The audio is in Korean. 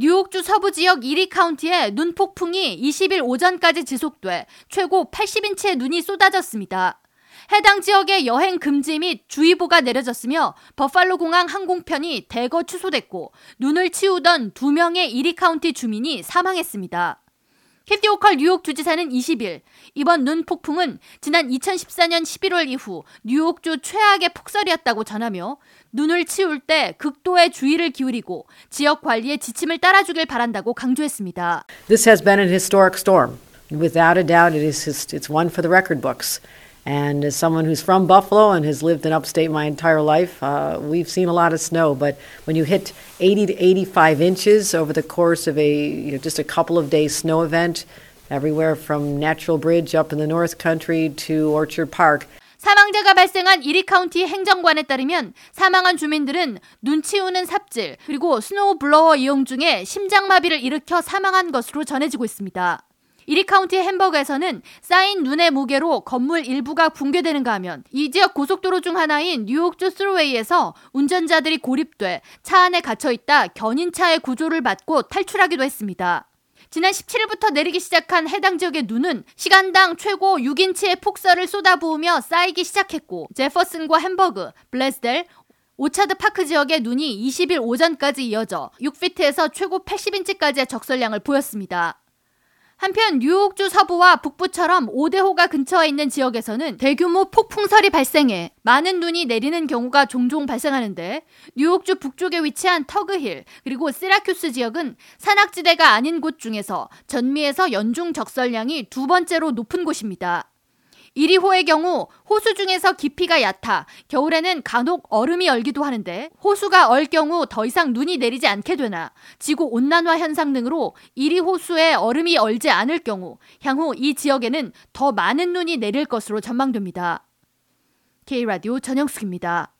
뉴욕주 서부 지역 이리 카운티에 눈 폭풍이 20일 오전까지 지속돼 최고 80인치의 눈이 쏟아졌습니다. 해당 지역에 여행 금지 및 주의보가 내려졌으며 버팔로 공항 항공편이 대거 취소됐고 눈을 치우던 두 명의 이리 카운티 주민이 사망했습니다. 캐시 호컬 뉴욕 주지사는 20일 이번 눈 폭풍은 지난 2014년 11월 이후 뉴욕주 최악의 폭설이었다고 전하며 눈을 치울 때 극도의 주의를 기울이고 지역 관리의 지침을 따라주길 바란다고 강조했습니다. This has been an historic storm. Without a doubt, it is it's one for the record books. And as someone who's from Buffalo and has lived in upstate my entire life, uh, we've seen a lot of snow. But when you hit 80 to 85 inches over the course of a you know, just a couple of days snow event, everywhere from Natural Bridge up in the North Country to Orchard Park. 사망자가 발생한 이리 카운티 행정관에 따르면 사망한 주민들은 눈 치우는 삽질 그리고 스노우 블로워 이용 중에 심장마비를 일으켜 사망한 것으로 전해지고 있습니다. 이리 카운티 햄버그에서는 쌓인 눈의 무게로 건물 일부가 붕괴되는가 하면 이 지역 고속도로 중 하나인 뉴욕주 스루웨이에서 운전자들이 고립돼 차 안에 갇혀 있다 견인차의 구조를 받고 탈출하기도 했습니다. 지난 17일부터 내리기 시작한 해당 지역의 눈은 시간당 최고 6인치의 폭설을 쏟아부으며 쌓이기 시작했고 제퍼슨과 햄버그, 블레스델, 오차드 파크 지역의 눈이 20일 오전까지 이어져 6피트에서 최고 80인치까지의 적설량을 보였습니다. 한편 뉴욕주 서부와 북부처럼 5대호가 근처에 있는 지역에서는 대규모 폭풍설이 발생해 많은 눈이 내리는 경우가 종종 발생하는데 뉴욕주 북쪽에 위치한 터그힐 그리고 시라큐스 지역은 산악지대가 아닌 곳 중에서 전미에서 연중 적설량이 두 번째로 높은 곳입니다. 1위호의 경우 호수 중에서 깊이가 얕아 겨울에는 간혹 얼음이 얼기도 하는데 호수가 얼 경우 더 이상 눈이 내리지 않게 되나 지구 온난화 현상 등으로 1위 호수에 얼음이 얼지 않을 경우 향후 이 지역에는 더 많은 눈이 내릴 것으로 전망됩니다. K라디오 전영숙입니다.